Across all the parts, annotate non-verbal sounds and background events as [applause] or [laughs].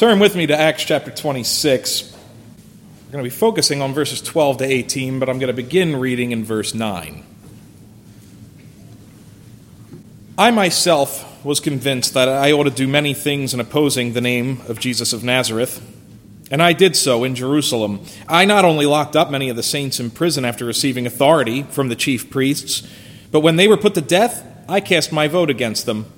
Turn with me to Acts chapter 26. We're going to be focusing on verses 12 to 18, but I'm going to begin reading in verse 9. I myself was convinced that I ought to do many things in opposing the name of Jesus of Nazareth, and I did so in Jerusalem. I not only locked up many of the saints in prison after receiving authority from the chief priests, but when they were put to death, I cast my vote against them.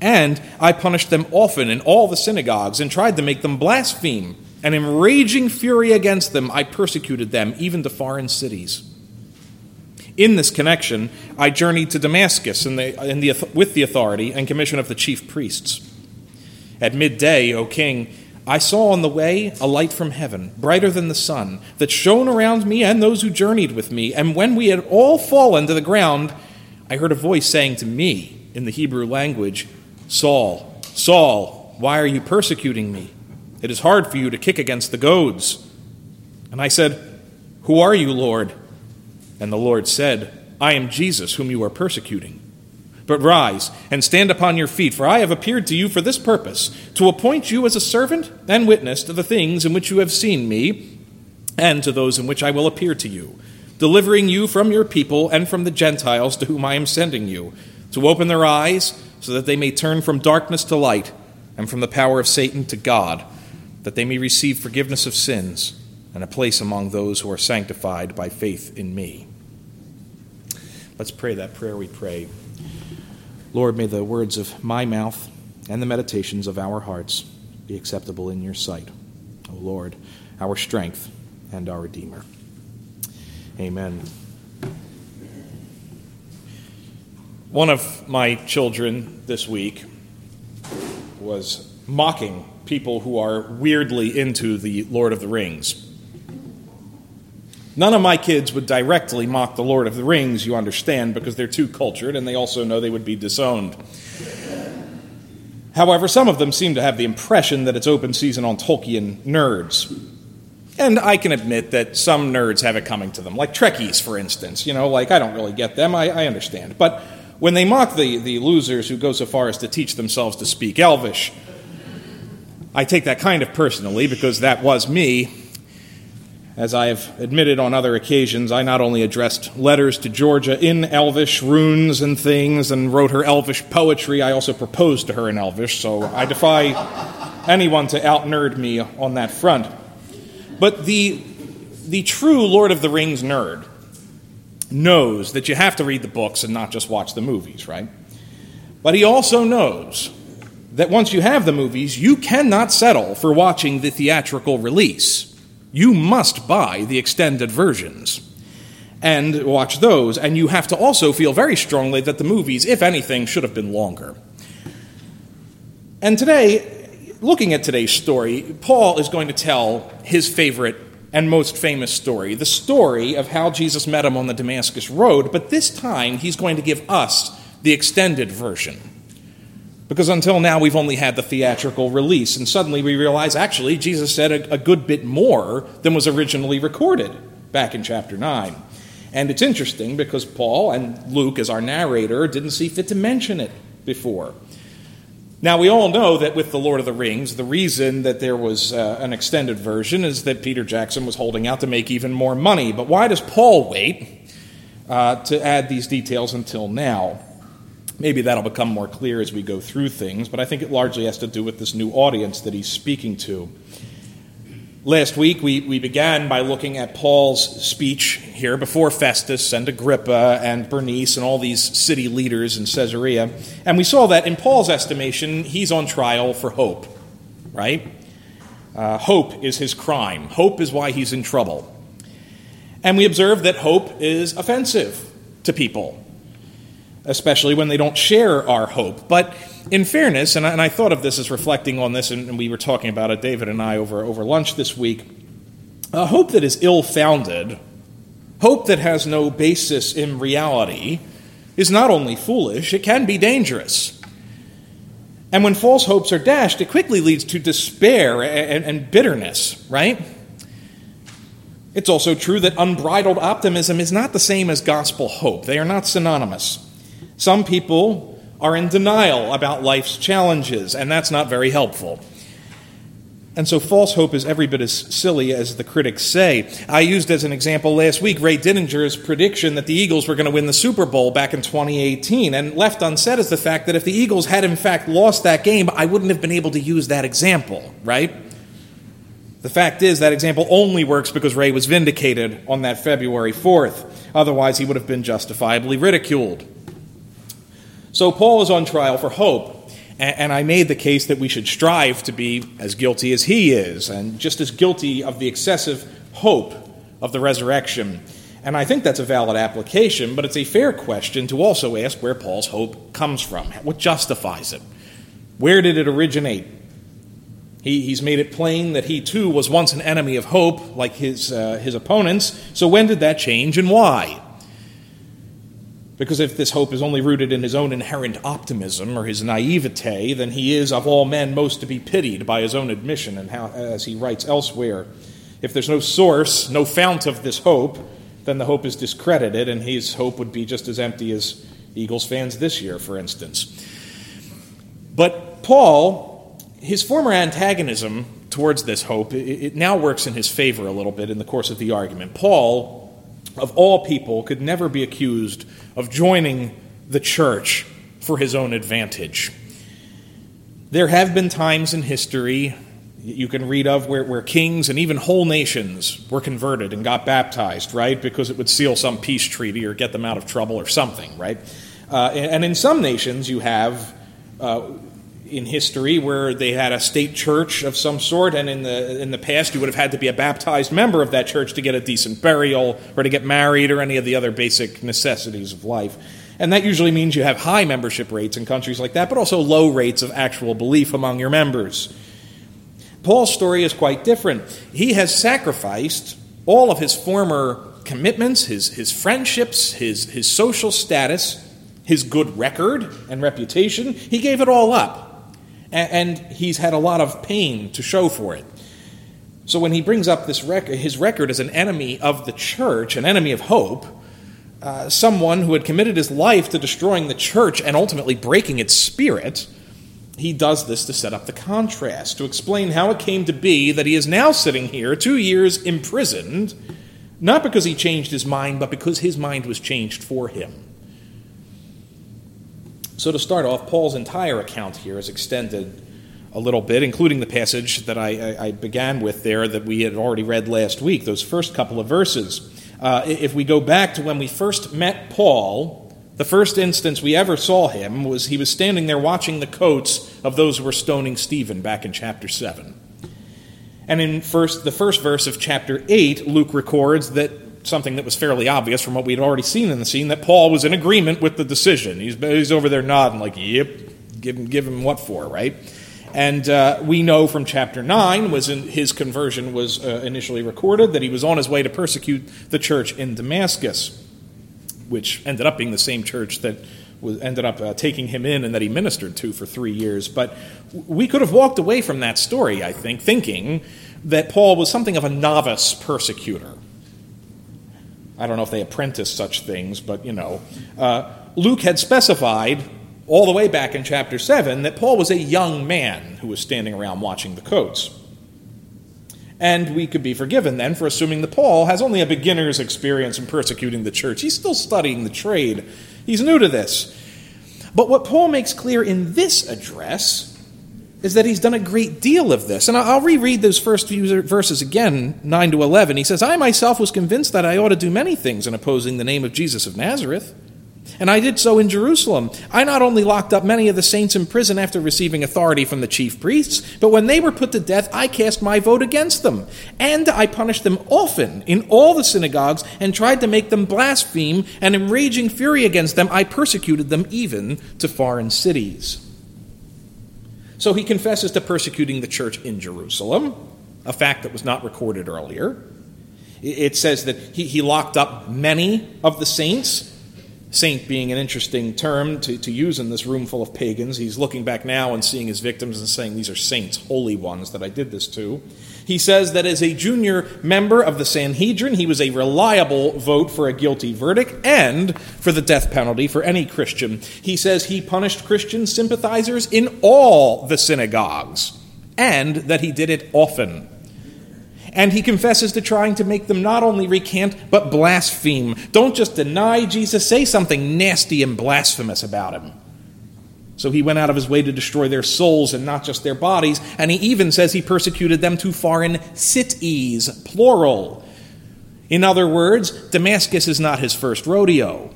And I punished them often in all the synagogues and tried to make them blaspheme. And in raging fury against them, I persecuted them, even to foreign cities. In this connection, I journeyed to Damascus in the, in the, with the authority and commission of the chief priests. At midday, O king, I saw on the way a light from heaven, brighter than the sun, that shone around me and those who journeyed with me. And when we had all fallen to the ground, I heard a voice saying to me in the Hebrew language, Saul, Saul, why are you persecuting me? It is hard for you to kick against the goads. And I said, Who are you, Lord? And the Lord said, I am Jesus, whom you are persecuting. But rise and stand upon your feet, for I have appeared to you for this purpose, to appoint you as a servant and witness to the things in which you have seen me, and to those in which I will appear to you, delivering you from your people and from the Gentiles to whom I am sending you, to open their eyes so that they may turn from darkness to light and from the power of Satan to God, that they may receive forgiveness of sins and a place among those who are sanctified by faith in me. Let's pray that prayer we pray. Lord, may the words of my mouth and the meditations of our hearts be acceptable in your sight. O Lord, our strength and our Redeemer. Amen. One of my children this week was mocking people who are weirdly into the Lord of the Rings. None of my kids would directly mock the Lord of the Rings, you understand, because they're too cultured and they also know they would be disowned. However, some of them seem to have the impression that it's open season on Tolkien nerds. And I can admit that some nerds have it coming to them, like Trekkies, for instance. You know, like I don't really get them, I, I understand. But when they mock the, the losers who go so far as to teach themselves to speak Elvish, I take that kind of personally because that was me. As I have admitted on other occasions, I not only addressed letters to Georgia in Elvish runes and things and wrote her Elvish poetry, I also proposed to her in Elvish, so I defy anyone to out nerd me on that front. But the, the true Lord of the Rings nerd knows that you have to read the books and not just watch the movies, right? But he also knows that once you have the movies, you cannot settle for watching the theatrical release. You must buy the extended versions and watch those, and you have to also feel very strongly that the movies, if anything, should have been longer. And today, looking at today's story, Paul is going to tell his favorite and most famous story, the story of how Jesus met him on the Damascus Road, but this time he's going to give us the extended version. Because until now we've only had the theatrical release, and suddenly we realize actually Jesus said a, a good bit more than was originally recorded back in chapter 9. And it's interesting because Paul and Luke, as our narrator, didn't see fit to mention it before. Now, we all know that with The Lord of the Rings, the reason that there was uh, an extended version is that Peter Jackson was holding out to make even more money. But why does Paul wait uh, to add these details until now? Maybe that'll become more clear as we go through things, but I think it largely has to do with this new audience that he's speaking to. Last week, we, we began by looking at Paul's speech here before Festus and Agrippa and Bernice and all these city leaders in Caesarea. And we saw that in Paul's estimation, he's on trial for hope, right? Uh, hope is his crime, hope is why he's in trouble. And we observed that hope is offensive to people especially when they don't share our hope. But in fairness, and I, and I thought of this as reflecting on this, and, we were talking about it, David and I, over, over lunch this week. A hope that is ill founded, hope that has no basis in reality, is not only foolish, it can be dangerous. And when false hopes are dashed, it quickly leads to despair and, and bitterness, right? It's also true that unbridled optimism is not the same as gospel hope. They are not synonymous. Some people are in denial about life's challenges, and that's not very helpful. And so false hope is every bit as silly as the critics say. I used as an example last week Ray Didinger's prediction that the Eagles were going to win the Super Bowl back in 2018. And left unsaid is the fact that if the Eagles had in fact lost that game, I wouldn't have been able to use that example, right? The fact is, that example only works because Ray was vindicated on that February 4th. Otherwise, he would have been justifiably ridiculed. So, Paul is on trial for hope. And I made the case that we should strive to be as guilty as he is, and just as guilty of the excessive hope of the resurrection. And I think that's a valid application, but it's a fair question to also ask where Paul's hope comes from. What justifies it? Where did it originate? He, he's made it plain that he too was once an enemy of hope, like his, uh, his opponents. So when did that change and why? Because if this hope is only rooted in his own inherent optimism or his naivete, then he is, of all men, most to be pitied by his own admission, and how, as he writes elsewhere. If there's no source, no fount of this hope, then the hope is discredited, and his hope would be just as empty as Eagles fans this year, for instance. But Paul, his former antagonism towards this hope, it, it now works in his favor a little bit in the course of the argument. Paul, of all people, could never be accused of joining the church for his own advantage. There have been times in history you can read of where, where kings and even whole nations were converted and got baptized, right? Because it would seal some peace treaty or get them out of trouble or something, right? Uh, and, in some nations, you have uh, in history where they had a state church of some sort, and in the in the past, you would have had to be a baptized member of that church to get a decent burial or to get married or any of the other basic necessities of life. And that usually means you have high membership rates in countries like that, but also low rates of actual belief among your members. Paul's story is quite different. He has sacrificed all of his former commitments, his, his friendships, his, his social status, his good record and reputation. He gave it all up. And, he's had a lot of pain to show for it. So when he brings up this rec- his record as an enemy of the church, an enemy of hope, uh, someone who had committed his life to destroying the church and ultimately breaking its spirit, he does this to set up the contrast, to explain how it came to be that he is now sitting here, two years imprisoned, not because he changed his mind, but because his mind was changed for him. So, to start off, Paul's entire account here is extended a little bit, including the passage that I, I, began with there that we had already read last week, those first couple of verses. Uh, if we go back to when we first met Paul, the first instance we ever saw him was he was standing there watching the coats of those who were stoning Stephen back in chapter 7. And in first, the first verse of chapter 8, Luke records that something that was fairly obvious from what we had already seen in the scene that Paul was in agreement with the decision. He's, he's over there nodding, like, yep, give him, give him what for, right? And uh, we know from chapter 9 was in, his conversion was uh, initially recorded that he was on his way to persecute the church in Damascus which ended up being the same church that was, ended up uh, taking him in and that he ministered to for three years. But we could have walked away from that story, I think, thinking that Paul was something of a novice persecutor. I don't know if they apprentice such things, but you know. Uh, Luke had specified all the way back in chapter 7 that Paul was a young man who was standing around watching the coats. And we could be forgiven then for assuming that Paul has only a beginner's experience in persecuting the church. He's still studying the trade, he's new to this. But what Paul makes clear in this address is that he's done a great deal of this. And I'll reread those first few verses again, 9 to 11. He says, I myself was convinced that I ought to do many things in opposing the name of Jesus of Nazareth. And I did so in Jerusalem. I not only locked up many of the saints in prison after receiving authority from the chief priests, but when they were put to death, I cast my vote against them. And I punished them often in all the synagogues and tried to make them blaspheme, and in raging fury against them, I persecuted them even to foreign cities. So he confesses to persecuting the church in Jerusalem, a fact that was not recorded earlier. It says that he, he locked up many of the saints saint being an interesting term to, to use in this room full of pagans. He's looking back now and seeing his victims and saying, These are saints, holy ones that I did this to. He says that as a junior member of the Sanhedrin, he was a reliable vote for a guilty verdict and for the death penalty for any Christian. He says he punished Christian sympathizers in all the synagogues. and that he did it often. And he confesses to trying to make them not only recant, but blaspheme. Don't just deny Jesus, say something nasty and blasphemous about him. So he went out of his way to destroy their souls and not just their bodies, and he even says he persecuted them to foreign cities, plural. In other words, Damascus is not his first rodeo.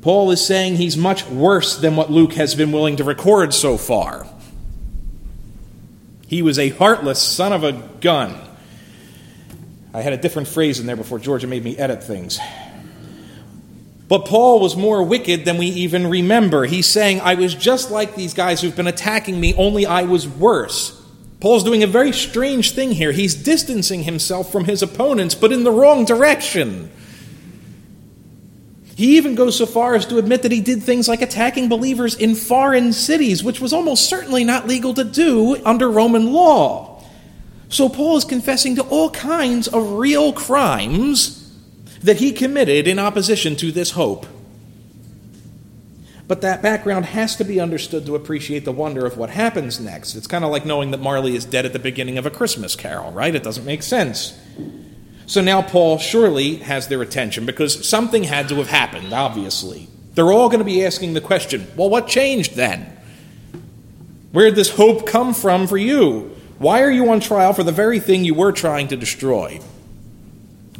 Paul is saying he's much worse than what Luke has been willing to record so far. He was a heartless son of a gun. I had a different phrase in there before Georgia made me edit things. But Paul was more wicked than we even remember. He's saying, I was just like these guys who've been attacking me, only I was worse. Paul's doing a very strange thing here. He's distancing himself from his opponents, but in the wrong direction. He even goes so far as to admit that he did things like attacking believers in foreign cities, which was almost certainly not legal to do under Roman law. So Paul is confessing to all kinds of real crimes that he committed in opposition to this hope. But that background has to be understood to appreciate the wonder of what happens next. It's kind of like knowing that Marley is dead at the beginning of a Christmas carol, right? It doesn't make sense. So now Paul surely has their attention because something had to have happened, obviously. They're all going to be asking the question well, what changed then? Where did this hope come from for you? Why are you on trial for the very thing you were trying to destroy?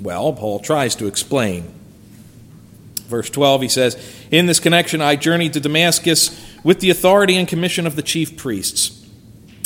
Well, Paul tries to explain. Verse 12, he says, In this connection, I journeyed to Damascus with the authority and commission of the chief priests.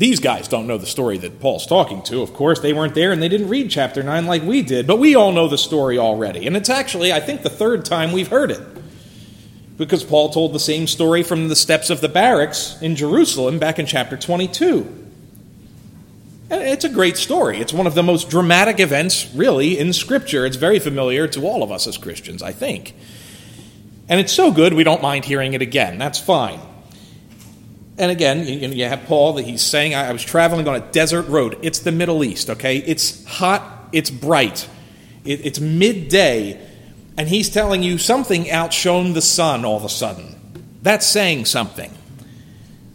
These guys don't know the story that Paul's talking to. Of course, they weren't there and they didn't read chapter 9 like we did, but we all know the story already. And it's actually, I think, the third time we've heard it. Because Paul told the same story from the steps of the barracks in Jerusalem back in chapter 22. And it's a great story. It's one of the most dramatic events, really, in Scripture. It's very familiar to all of us as Christians, I think. And it's so good we don't mind hearing it again. That's fine. And again, you have Paul that he's saying, I was traveling on a desert road. It's the Middle East, okay? It's hot, it's bright, it's midday, and he's telling you something outshone the sun all of a sudden. That's saying something.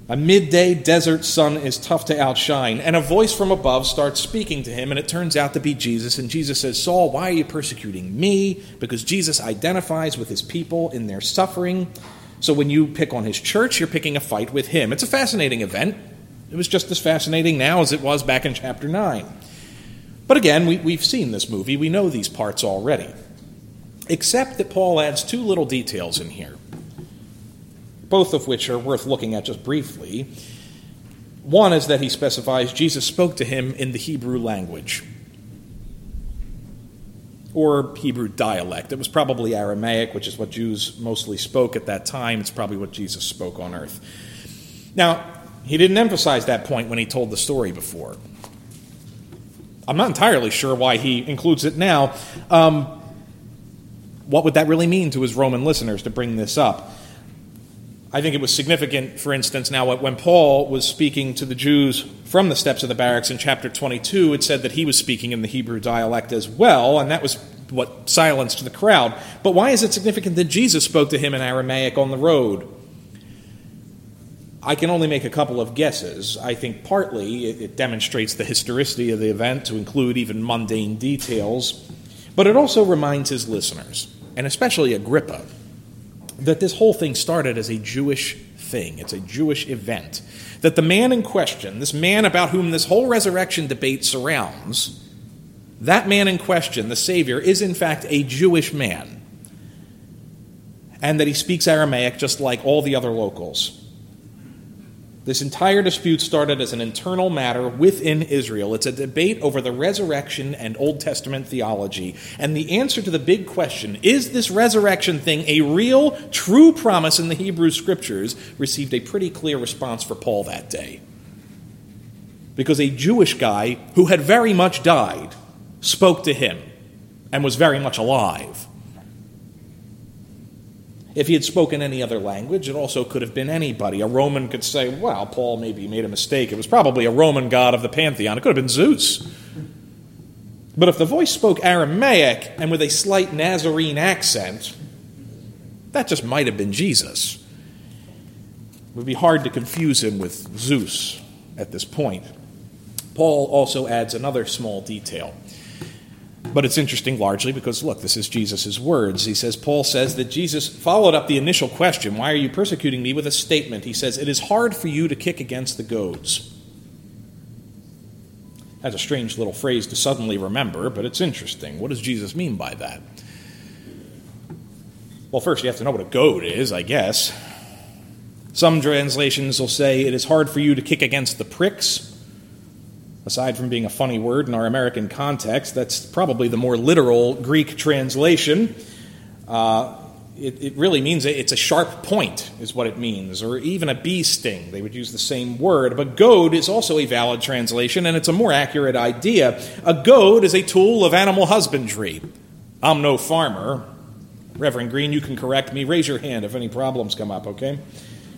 A midday desert sun is tough to outshine, and a voice from above starts speaking to him, and it turns out to be Jesus. And Jesus says, Saul, why are you persecuting me? Because Jesus identifies with his people in their suffering so when you pick on his church, you're picking a fight with him. It's a fascinating event. It was just as fascinating now as it was back in chapter 9. But again, we, we've seen this movie, we know these parts already. Except that Paul adds two little details in here, both of which are worth looking at just briefly. One is that he specifies Jesus spoke to him in the Hebrew language or Hebrew dialect. It was probably Aramaic, which is what Jews mostly spoke at that time. It's probably what Jesus spoke on earth. Now, he didn't emphasize that point when he told the story before. I'm not entirely sure why he includes it now. Um, what would that really mean to his Roman listeners to bring this up? I think it was significant, for instance, now when Paul was speaking to the Jews from the steps of the barracks in chapter 22, it said that he was speaking in the Hebrew dialect as well, and that was what silenced the crowd. But why is it significant that Jesus spoke to him in Aramaic on the road? I can only make a couple of guesses. I think partly it, demonstrates the historicity of the event to include even mundane details, but it also reminds his listeners, and especially Agrippa, that this whole thing started as a Jewish thing, it's a Jewish event. That the man in question, this man about whom this whole resurrection debate surrounds, that man in question, the Savior, is in fact a Jewish man. And that he speaks Aramaic just like all the other locals. This entire dispute started as an internal matter within Israel. It's a debate over the resurrection and Old Testament theology. And the answer to the big question, is this resurrection thing a real, true promise in the Hebrew Scriptures, received a pretty clear response for Paul that day. Because a Jewish guy who had very much died spoke to him and was very much alive. If he had spoken any other language, it also could have been anybody. A Roman could say, well, Paul maybe made a mistake. It was probably a Roman god of the pantheon. It could have been Zeus. But if the voice spoke Aramaic and with a slight Nazarene accent, that just might have been Jesus. It would be hard to confuse him with Zeus at this point. Paul also adds another small detail. But it's interesting largely because, look, this is Jesus' words. He says, Paul says that Jesus followed up the initial question, Why are you persecuting me? with a statement. He says, It is hard for you to kick against the goads. That's a strange little phrase to suddenly remember, but it's interesting. What does Jesus mean by that? Well, first you have to know what a goad is, I guess. Some translations will say it is hard for you to kick against the pricks Aside from being a funny word in our American context, that's probably the more literal Greek translation. Uh, it, it, really means it's a sharp point, is what it means, or even a bee sting. They would use the same word. But goad is also a valid translation, and it's a more accurate idea. A goad is a tool of animal husbandry. I'm no farmer. Reverend Green, you can correct me. Raise your hand if any problems come up, okay?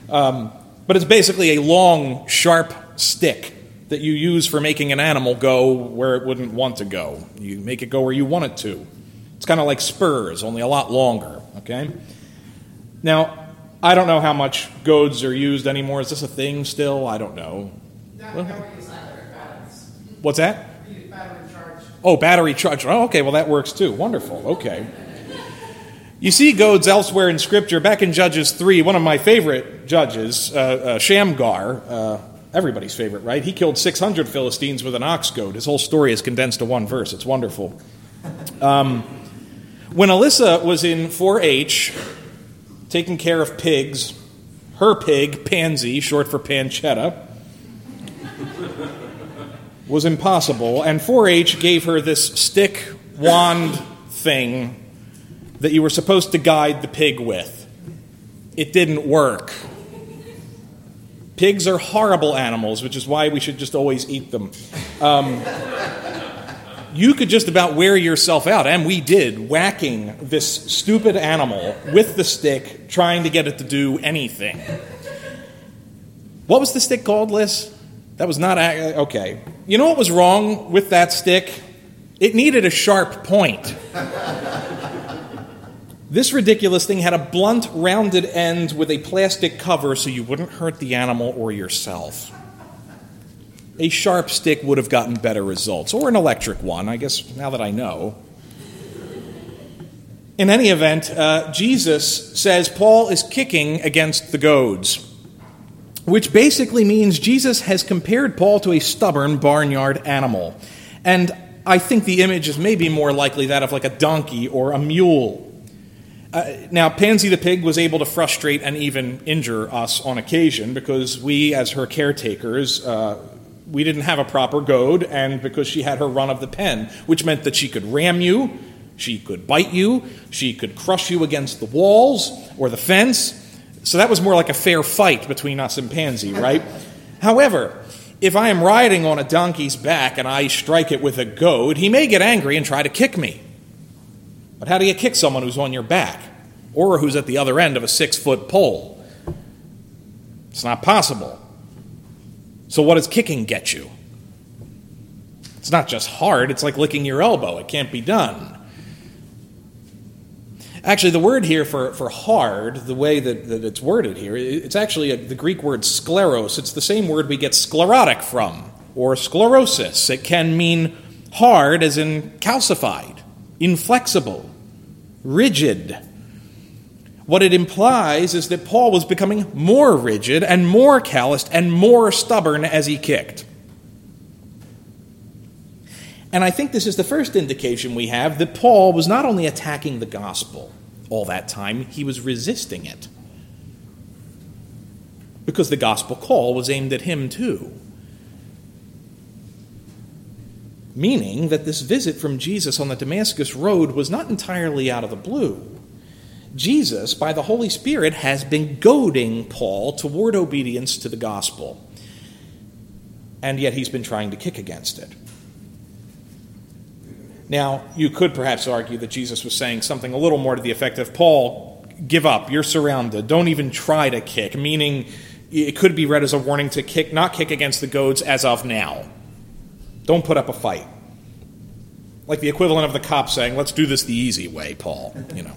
Um, but it's basically a long, sharp stick that you use for making an animal go where it wouldn't want to go. You make it go where you want it to. It's kind of like spurs, only a lot longer, okay? Now, I don't know how much goads are used anymore. Is this a thing still? I don't know. What's that? Oh, battery charge. Oh, okay, well, that works too. Wonderful. Okay. [laughs] You see goads elsewhere in Scripture. Back in Judges 3, one of my favorite judges, uh, uh, Shamgar, uh, everybody's favorite, right? He killed 600 Philistines with an ox goad. His whole story is condensed to one verse. It's wonderful. Um, when Alyssa was in 4 H, taking care of pigs, her pig, Pansy, short for pancetta, was impossible, and 4 H gave her this stick wand thing that you were supposed to guide the pig with. It didn't work. Pigs are horrible animals, which is why we should just always eat them. Um, you could just about wear yourself out, and we did, whacking this stupid animal with the stick, trying to get it to do anything. What was the stick called, Liz? That was not. Okay. You know what was wrong with that stick? It needed a sharp point. This ridiculous thing had a blunt, rounded end with a plastic cover so you wouldn't hurt the animal or yourself. A sharp stick would have gotten better results, or an electric one, I guess, now that I know. In any event, uh, Jesus says Paul is kicking against the goads, which basically means Jesus has compared Paul to a stubborn barnyard animal. And I think the image is maybe more likely that of like a donkey or a mule. Uh, now, Pansy the pig was able to frustrate and even injure us on occasion because we, as her caretakers, uh, we didn't have a proper goad, and because she had her run of the pen, which meant that she could ram you, she could bite you, she could crush you against the walls or the fence. So that was more like a fair fight between us and Pansy, [laughs] right? However, if I am riding on a donkey's back and I strike it with a goad, he may get angry and try to kick me. But how do you kick someone who's on your back or who's at the other end of a six foot pole? It's not possible. So, what does kicking get you? It's not just hard, it's like licking your elbow. It can't be done. Actually, the word here for, for hard, the way that, that it's worded here, it's actually a, the Greek word scleros. It's the same word we get sclerotic from, or sclerosis. It can mean hard, as in calcified inflexible, rigid. What it implies is that Paul was becoming more rigid and more calloused and more stubborn as he kicked. And I think this is the first indication we have that Paul was not only attacking the gospel all that time, he was resisting it. because the gospel call was aimed at him too. Meaning that this visit from Jesus on the Damascus Road was not entirely out of the blue. Jesus, by the Holy Spirit, has been goading Paul toward obedience to the gospel. And yet he's been trying to kick against it. Now, you could perhaps argue that Jesus was saying something a little more to the effect of Paul, give up, you're surrounded, don't even try to kick, meaning it could be read as a warning to kick, not kick against the goads as of now. Don't put up a fight. Like the equivalent of the cop saying, let's do this the easy way, Paul, you know.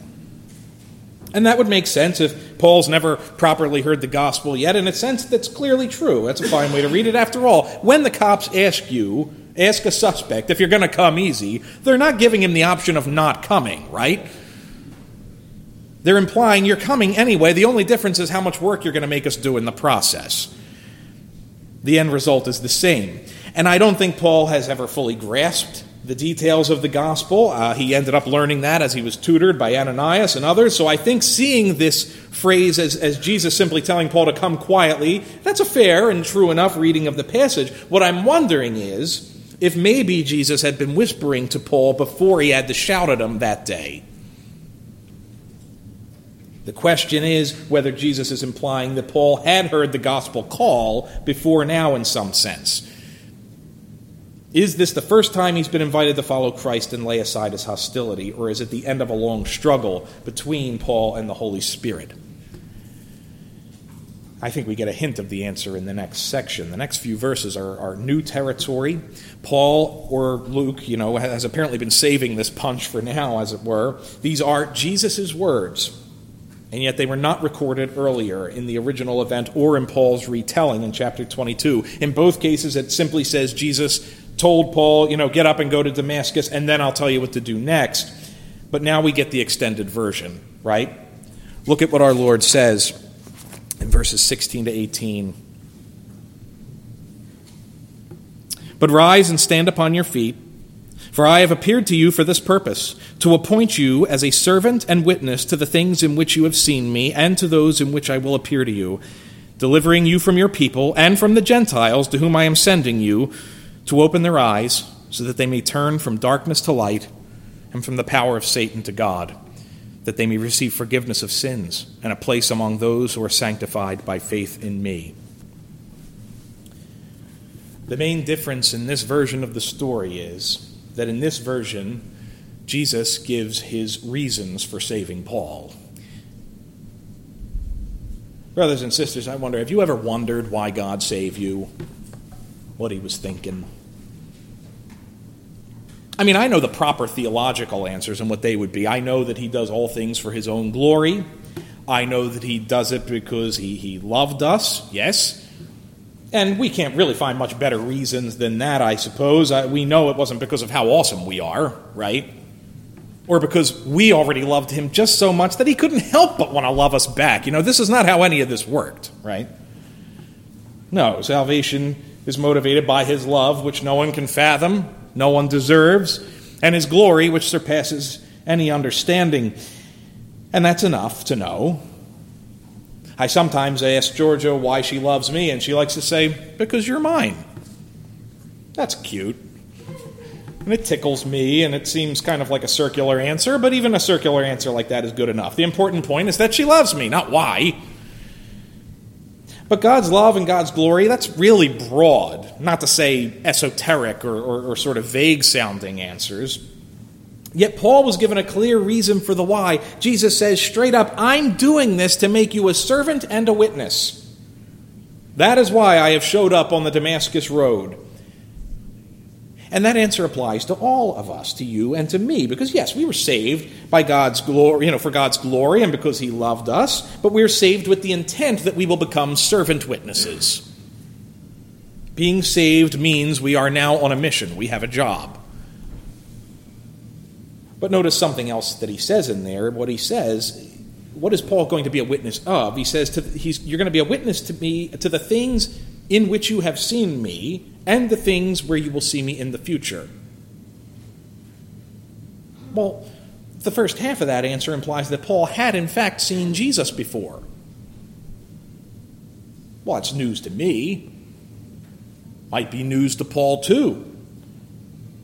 And that would make sense if Paul's never properly heard the gospel yet. In a sense, that's clearly true. That's a fine way to read it. After all, when the cops ask you, ask a suspect if you're going to come easy, they're not giving him the option of not coming, right? They're implying you're coming anyway. The only difference is how much work you're going to make us do in the process. The end result is the same. And I don't think Paul has ever fully grasped the details of the gospel. Uh, he ended up learning that as he was tutored by Ananias and others. So I think seeing this phrase as, as Jesus simply telling Paul to come quietly, that's a fair and true enough reading of the passage. What I'm wondering is if maybe Jesus had been whispering to Paul before he had to shout at him that day. The question is whether Jesus is implying that Paul had heard the gospel call before now, in some sense. Is this the first time he's been invited to follow Christ and lay aside his hostility, or is it the end of a long struggle between Paul and the Holy Spirit? I think we get a hint of the answer in the next section. The next few verses are, are new territory. Paul or Luke, you know, has apparently been saving this punch for now, as it were. These are Jesus' words, and yet they were not recorded earlier in the original event or in Paul's retelling in chapter 22. In both cases, it simply says Jesus told Paul, you know, get up and go to Damascus, and then I'll tell you what to do next. But now we get the extended version, right? Look at what our Lord says in verses 16 to 18. But rise and stand upon your feet, for I have appeared to you for this purpose, to appoint you as a servant and witness to the things in which you have seen me, and to those in which I will appear to you, delivering you from your people and from the Gentiles to whom I am sending you, to open their eyes, so that they may turn from darkness to light, and from the power of Satan to God that they may receive forgiveness of sins and a place among those who are sanctified by faith in me. The main difference in this version of the story is that in this version, Jesus gives his reasons for saving Paul. Brothers and sisters, I wonder have you ever wondered why God saved you? What he was thinking? I mean, I know the proper theological answers and what they would be. I know that he does all things for his own glory. I know that he does it because he, he loved us, yes. And we can't really find much better reasons than that, I suppose. I, we know it wasn't because of how awesome we are, right? Or because we already loved him just so much that he couldn't help but want to love us back. You know, this is not how any of this worked, right? No, salvation is motivated by his love, which no one can fathom, no one deserves, and his glory, which surpasses any understanding. And that's enough to know. I sometimes ask Georgia why she loves me, and she likes to say, Because you're mine. That's cute. And it tickles me, and it seems kind of like a circular answer, but even a circular answer like that is good enough. The important point is that she loves me, not why. But God's love and God's glory, that's really broad, not to say esoteric or, or, or, sort of vague sounding answers. Yet Paul was given a clear reason for the why. Jesus says straight up, I'm doing this to make you a servant and a witness. That is why I have showed up on the Damascus road. And that answer applies to all of us, to you and to me, because yes, we were saved by God's glory, you know, for God's glory and because He loved us, but we're saved with the intent that we will become servant witnesses. Being saved means we are now on a mission, we have a job. But notice something else that he says in there. What he says, what is Paul going to be a witness of? He says, to, he's, You're going to be a witness to me, to the things in which you have seen me, and the things where you will see me in the future. Well, the first half of that answer implies that Paul had, in fact, seen Jesus before. Well, it's news to me. Might be news to Paul, too,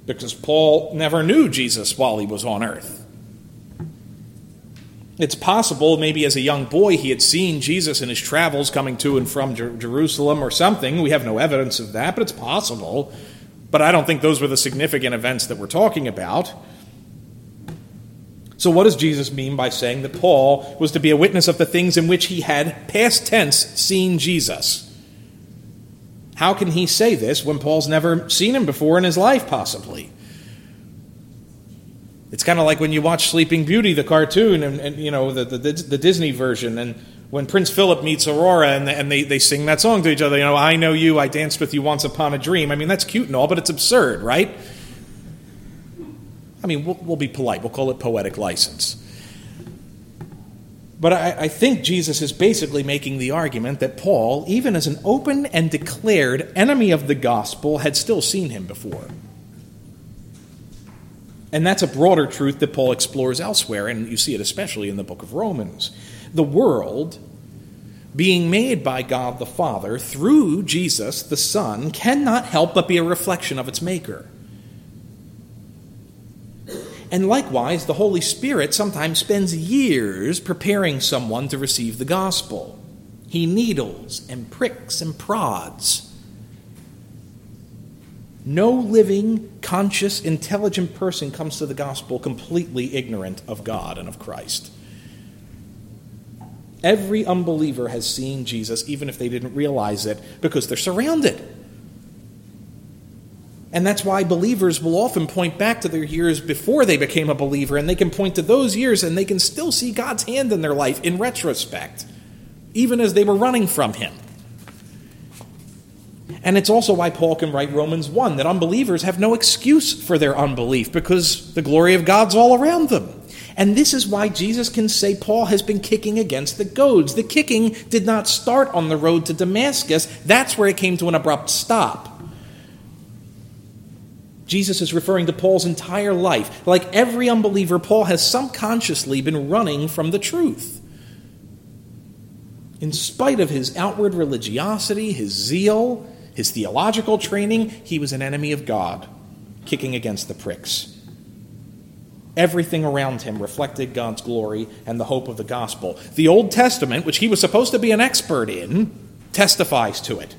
because Paul never knew Jesus while he was on earth. It's possible, maybe as a young boy, he had seen Jesus in his travels coming to and from Jer- Jerusalem or something. We have no evidence of that, but it's possible. But I don't think those were the significant events that we're talking about. So, what does Jesus mean by saying that Paul was to be a witness of the things in which he had, past tense, seen Jesus? How can he say this when Paul's never seen him before in his life, possibly? It's kind of like when you watch Sleeping Beauty, the cartoon, and, and you know, the, the, the, Disney version, and when Prince Philip meets Aurora and, and they, they sing that song to each other, you know, I know you, I danced with you once upon a dream. I mean, that's cute and all, but it's absurd, right? I mean, we'll, we'll be polite, we'll call it poetic license. But I, I, think Jesus is basically making the argument that Paul, even as an open and declared enemy of the gospel, had still seen him before. And that's a broader truth that Paul explores elsewhere, and you see it especially in the book of Romans. The world, being made by God the Father through Jesus the Son, cannot help but be a reflection of its Maker. And likewise, the Holy Spirit sometimes spends years preparing someone to receive the gospel. He needles and pricks and prods no living, conscious, intelligent person comes to the gospel completely ignorant of God and of Christ. Every unbeliever has seen Jesus, even if they didn't realize it, because they're surrounded. And that's why believers will often point back to their years before they became a believer, and they can point to those years and they can still see God's hand in their life in retrospect, even as they were running from Him. And it's also why Paul can write Romans 1 that unbelievers have no excuse for their unbelief because the glory of God's all around them. And this is why Jesus can say Paul has been kicking against the goads. The kicking did not start on the road to Damascus, that's where it came to an abrupt stop. Jesus is referring to Paul's entire life. Like every unbeliever, Paul has subconsciously been running from the truth. In spite of his outward religiosity, his zeal, his theological training, he was an enemy of God, kicking against the pricks. Everything around him reflected God's glory and the hope of the gospel. The Old Testament, which he was supposed to be an expert in, testifies to it.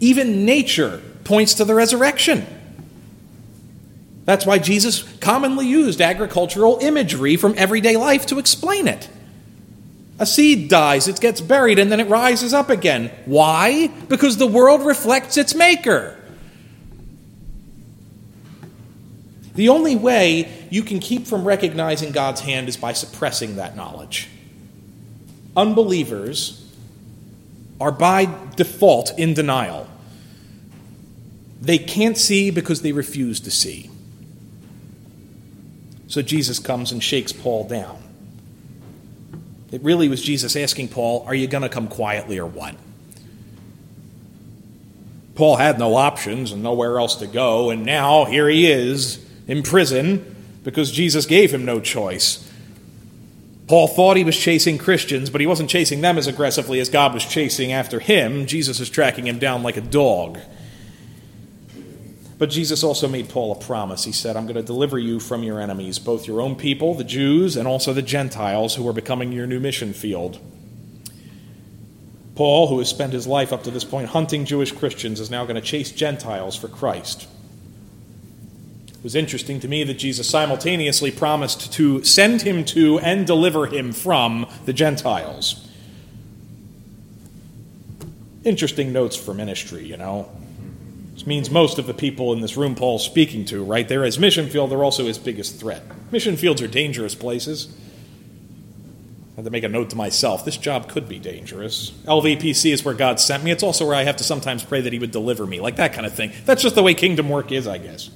Even nature points to the resurrection. That's why Jesus commonly used agricultural imagery from everyday life to explain it. A seed dies, it gets buried, and then it rises up again. Why? Because the world reflects its maker. The only way you can keep from recognizing God's hand is by suppressing that knowledge. Unbelievers are by default in denial. They can't see because they refuse to see. So Jesus comes and shakes Paul down. It really was Jesus asking Paul, Are you going to come quietly or what? Paul had no options and nowhere else to go, and now here he is in prison because Jesus gave him no choice. Paul thought he was chasing Christians, but he wasn't chasing them as aggressively as God was chasing after him. Jesus is tracking him down like a dog. But Jesus also made Paul a promise. He said, I'm going to deliver you from your enemies, both your own people, the Jews, and also the Gentiles who are becoming your new mission field. Paul, who has spent his life up to this point hunting Jewish Christians, is now going to chase Gentiles for Christ. It was interesting to me that Jesus simultaneously promised to send him to and deliver him from the Gentiles. Interesting notes for ministry, you know. This means most of the people in this room Paul's speaking to, right? They're his mission field, they're also his biggest threat. Mission fields are dangerous places. I have to make a note to myself. This job could be dangerous. LVPC is where God sent me. It's also where I have to sometimes pray that He would deliver me, like that kind of thing. That's just the way kingdom work is, I guess.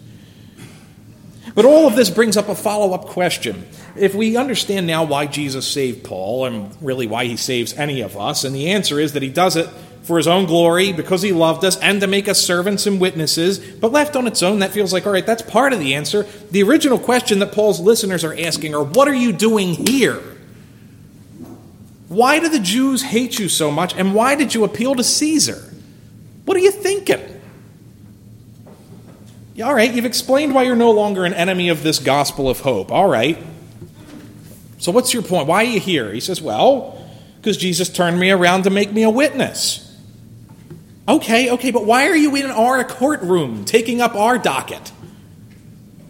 But all of this brings up a follow up question. If we understand now why Jesus saved Paul, and really why he saves any of us, and the answer is that he does it for his own glory, because he loved us, and to make us servants and witnesses. But left on its own, that feels like, all right, that's part of the answer. The original question that Paul's listeners are asking are, what are you doing here? Why do the Jews hate you so much, and why did you appeal to Caesar? What are you thinking? All right, you've explained why you're no longer an enemy of this gospel of hope. All right. So, what's your point? Why are you here? He says, Well, because Jesus turned me around to make me a witness. Okay, okay, but why are you in our courtroom taking up our docket?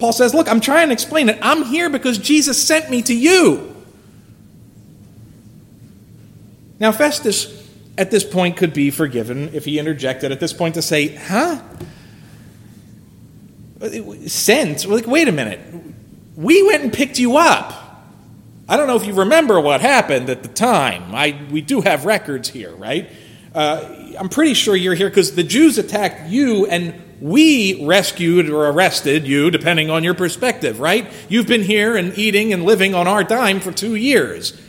Paul says, Look, I'm trying to explain it. I'm here because Jesus sent me to you. Now, Festus at this point could be forgiven if he interjected at this point to say, Huh? Sent? Like, wait a minute. We went and picked you up. I don't know if you remember what happened at the time. I, we do have records here, right? Uh, I'm pretty sure you're here because the Jews attacked you and we rescued or arrested you, depending on your perspective, right? You've been here and eating and living on our dime for two years.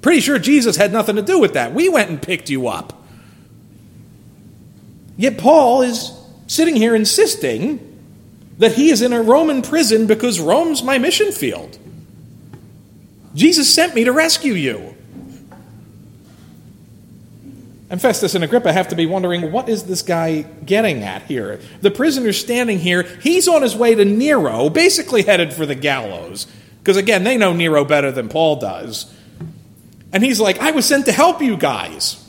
Pretty sure Jesus had nothing to do with that. We went and picked you up. Yet Paul is sitting here insisting that he is in a Roman prison because Rome's my mission field. Jesus sent me to rescue you. And Festus and Agrippa have to be wondering what is this guy getting at here? The prisoner's standing here. He's on his way to Nero, basically headed for the gallows. Because again, they know Nero better than Paul does. And he's like, I was sent to help you guys.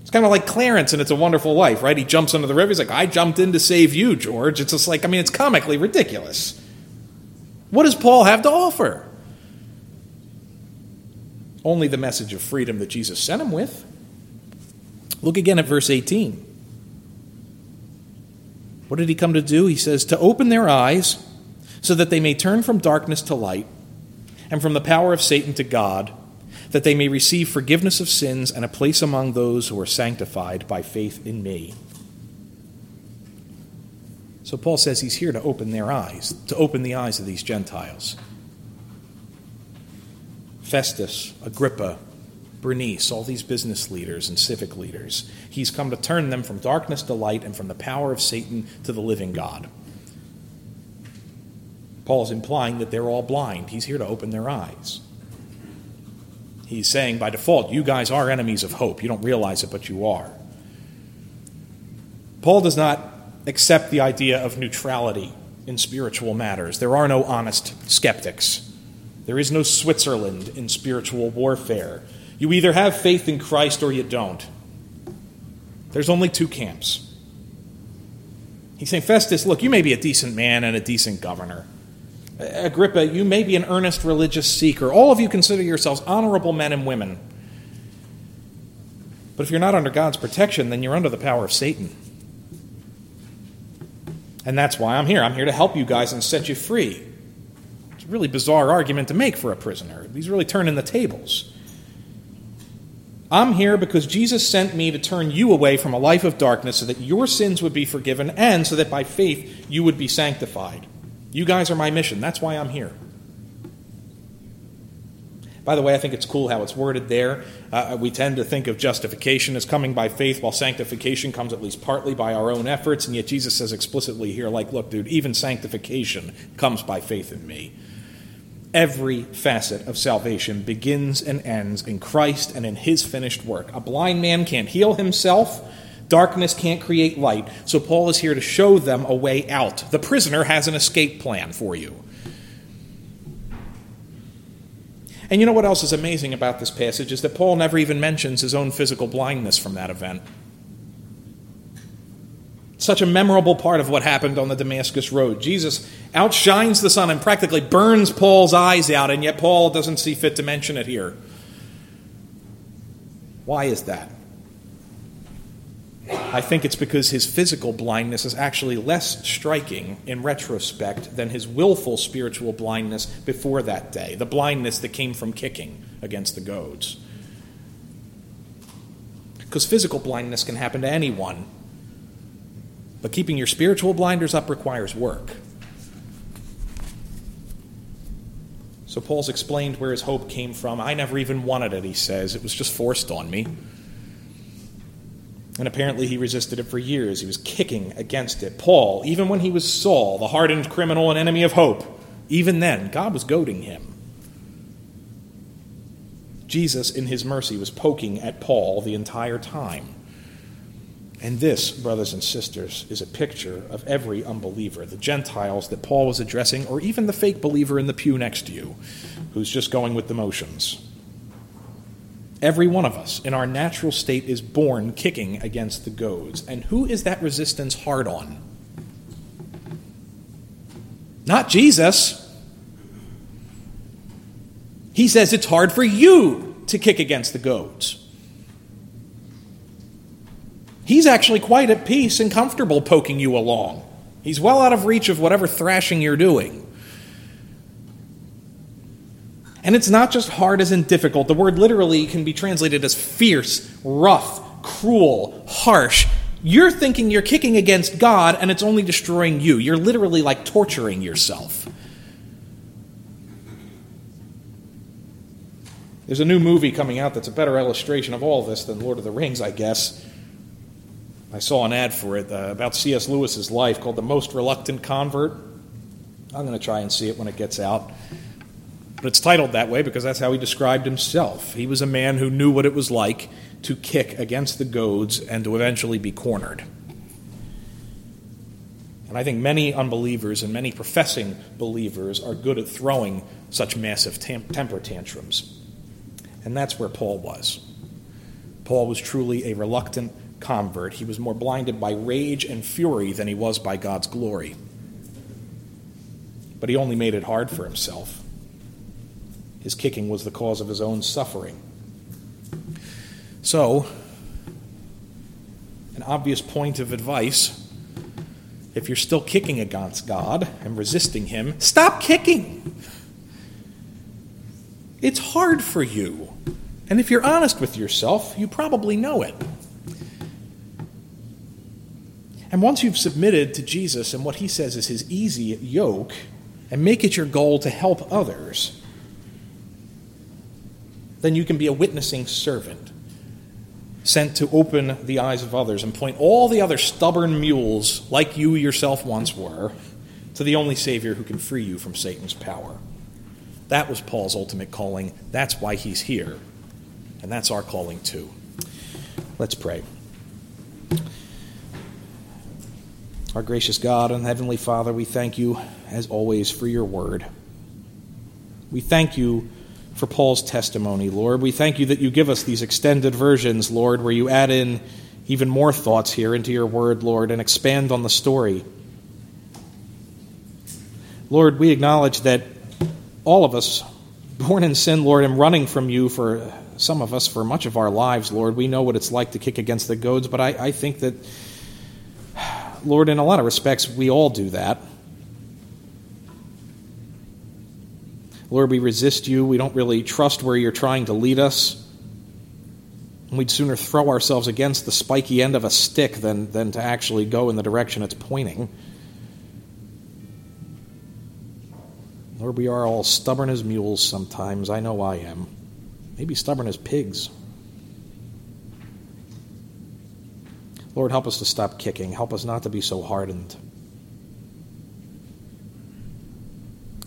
It's kind of like Clarence and It's a Wonderful Life, right? He jumps into the river. He's like, I jumped in to save you, George. It's just like, I mean, it's comically ridiculous. What does Paul have to offer? Only the message of freedom that Jesus sent him with. Look again at verse 18. What did he come to do? He says, To open their eyes so that they may turn from darkness to light and from the power of Satan to God, that they may receive forgiveness of sins and a place among those who are sanctified by faith in me. So Paul says he's here to open their eyes, to open the eyes of these Gentiles. Festus, Agrippa, Bernice, all these business leaders and civic leaders. He's come to turn them from darkness to light and from the power of Satan to the living God. Paul's implying that they're all blind. He's here to open their eyes. He's saying by default, you guys are enemies of hope. You don't realize it, but you are. Paul does not accept the idea of neutrality in spiritual matters. There are no honest skeptics. There is no Switzerland in spiritual warfare. You either have faith in Christ or you don't. There's only two camps. He's saying, Festus, look, you may be a decent man and a decent governor. Agrippa, you may be an earnest religious seeker. All of you consider yourselves honorable men and women. But if you're not under God's protection, then you're under the power of Satan. And that's why I'm here. I'm here to help you guys and set you free really bizarre argument to make for a prisoner. He's really turning the tables. I'm here because Jesus sent me to turn you away from a life of darkness so that your sins would be forgiven and so that by faith you would be sanctified. You guys are my mission. That's why I'm here. By the way, I think it's cool how it's worded there. Uh, we tend to think of justification as coming by faith, while sanctification comes at least partly by our own efforts. And yet Jesus says explicitly here, like, look, dude, even sanctification comes by faith in me. Every facet of salvation begins and ends in Christ and in his finished work. A blind man can't heal himself. Darkness can't create light. So Paul is here to show them a way out. The prisoner has an escape plan for you. And you know what else is amazing about this passage is that Paul never even mentions his own physical blindness from that event such a memorable part of what happened on the Damascus Road. Jesus outshines the sun and practically burns Paul's eyes out, and yet Paul doesn't see fit to mention it here. Why is that? I think it's because his physical blindness is actually less striking in retrospect than his willful spiritual blindness before that day, the blindness that came from kicking against the goads. Because physical blindness can happen to anyone but keeping your spiritual blinders up requires work. So Paul's explained where his hope came from. I never even wanted it, he says. It was just forced on me. And apparently he resisted it for years. He was kicking against it. Paul, even when he was Saul, the hardened criminal and enemy of hope, even then, God was goading him. Jesus, in his mercy, was poking at Paul the entire time. And this, brothers and sisters, is a picture of every unbeliever the Gentiles that Paul was addressing, or even the fake believer in the pew next to you who's just going with the motions. Every one of us in our natural state is born kicking against the goads. And who is that resistance hard on? Not Jesus. He says it's hard for you to kick against the goads. He's actually quite at peace and comfortable poking you along. He's well out of reach of whatever thrashing you're doing. And it's not just hard as in difficult. The word literally can be translated as fierce, rough, cruel, harsh. You're thinking you're kicking against God and it's only destroying you. You're literally like torturing yourself. There's a new movie coming out that's a better illustration of all this than Lord of the Rings, I guess. I saw an ad for it uh, about C.S. Lewis's life called The Most Reluctant Convert. I'm going to try and see it when it gets out. But it's titled that way because that's how he described himself. He was a man who knew what it was like to kick against the goads and to eventually be cornered. And I think many unbelievers and many professing believers are good at throwing such massive tam- temper tantrums. And that's where Paul was. Paul was truly a reluctant convert. He was more blinded by rage and fury than he was by God's glory. But he only made it hard for himself. His kicking was the cause of his own suffering. So, an obvious point of advice if you're still kicking against God and resisting Him, stop kicking. It's hard for you. And if you're honest with yourself, you probably know it. And once you've submitted to Jesus and what he says is his easy yoke, and make it your goal to help others, then you can be a witnessing servant sent to open the eyes of others and point all the other stubborn mules, like you yourself once were, to the only Savior who can free you from Satan's power. That was Paul's ultimate calling. That's why he's here. And that's our calling too. Let's pray. Our gracious God and Heavenly Father, we thank you, as always, for your word. We thank you for Paul's testimony, Lord. We thank you that you give us these extended versions, Lord, where you add in even more thoughts here into your word, Lord, and expand on the story. Lord, we acknowledge that all of us, born in sin, Lord, and running from you for some of us for much of our lives, Lord, we know what it's like to kick against the goads, but I, I think that Lord, in a lot of respects, we all do that. Lord, we resist you. We don't really trust where you're trying to lead us. We'd sooner throw ourselves against the spiky end of a stick than, than to actually go in the direction it's pointing. Lord, we are all stubborn as mules sometimes. I know I am. Maybe stubborn as pigs. Lord, help us to stop kicking. Help us not to be so hardened.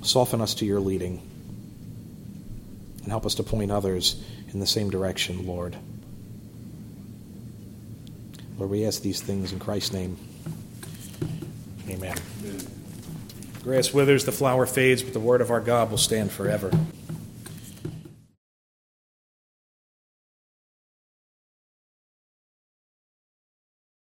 Soften us to your leading. And help us to point others in the same direction, Lord. Lord, we ask these things in Christ's name. Amen. Grass withers, the flower fades, but the word of our God will stand forever.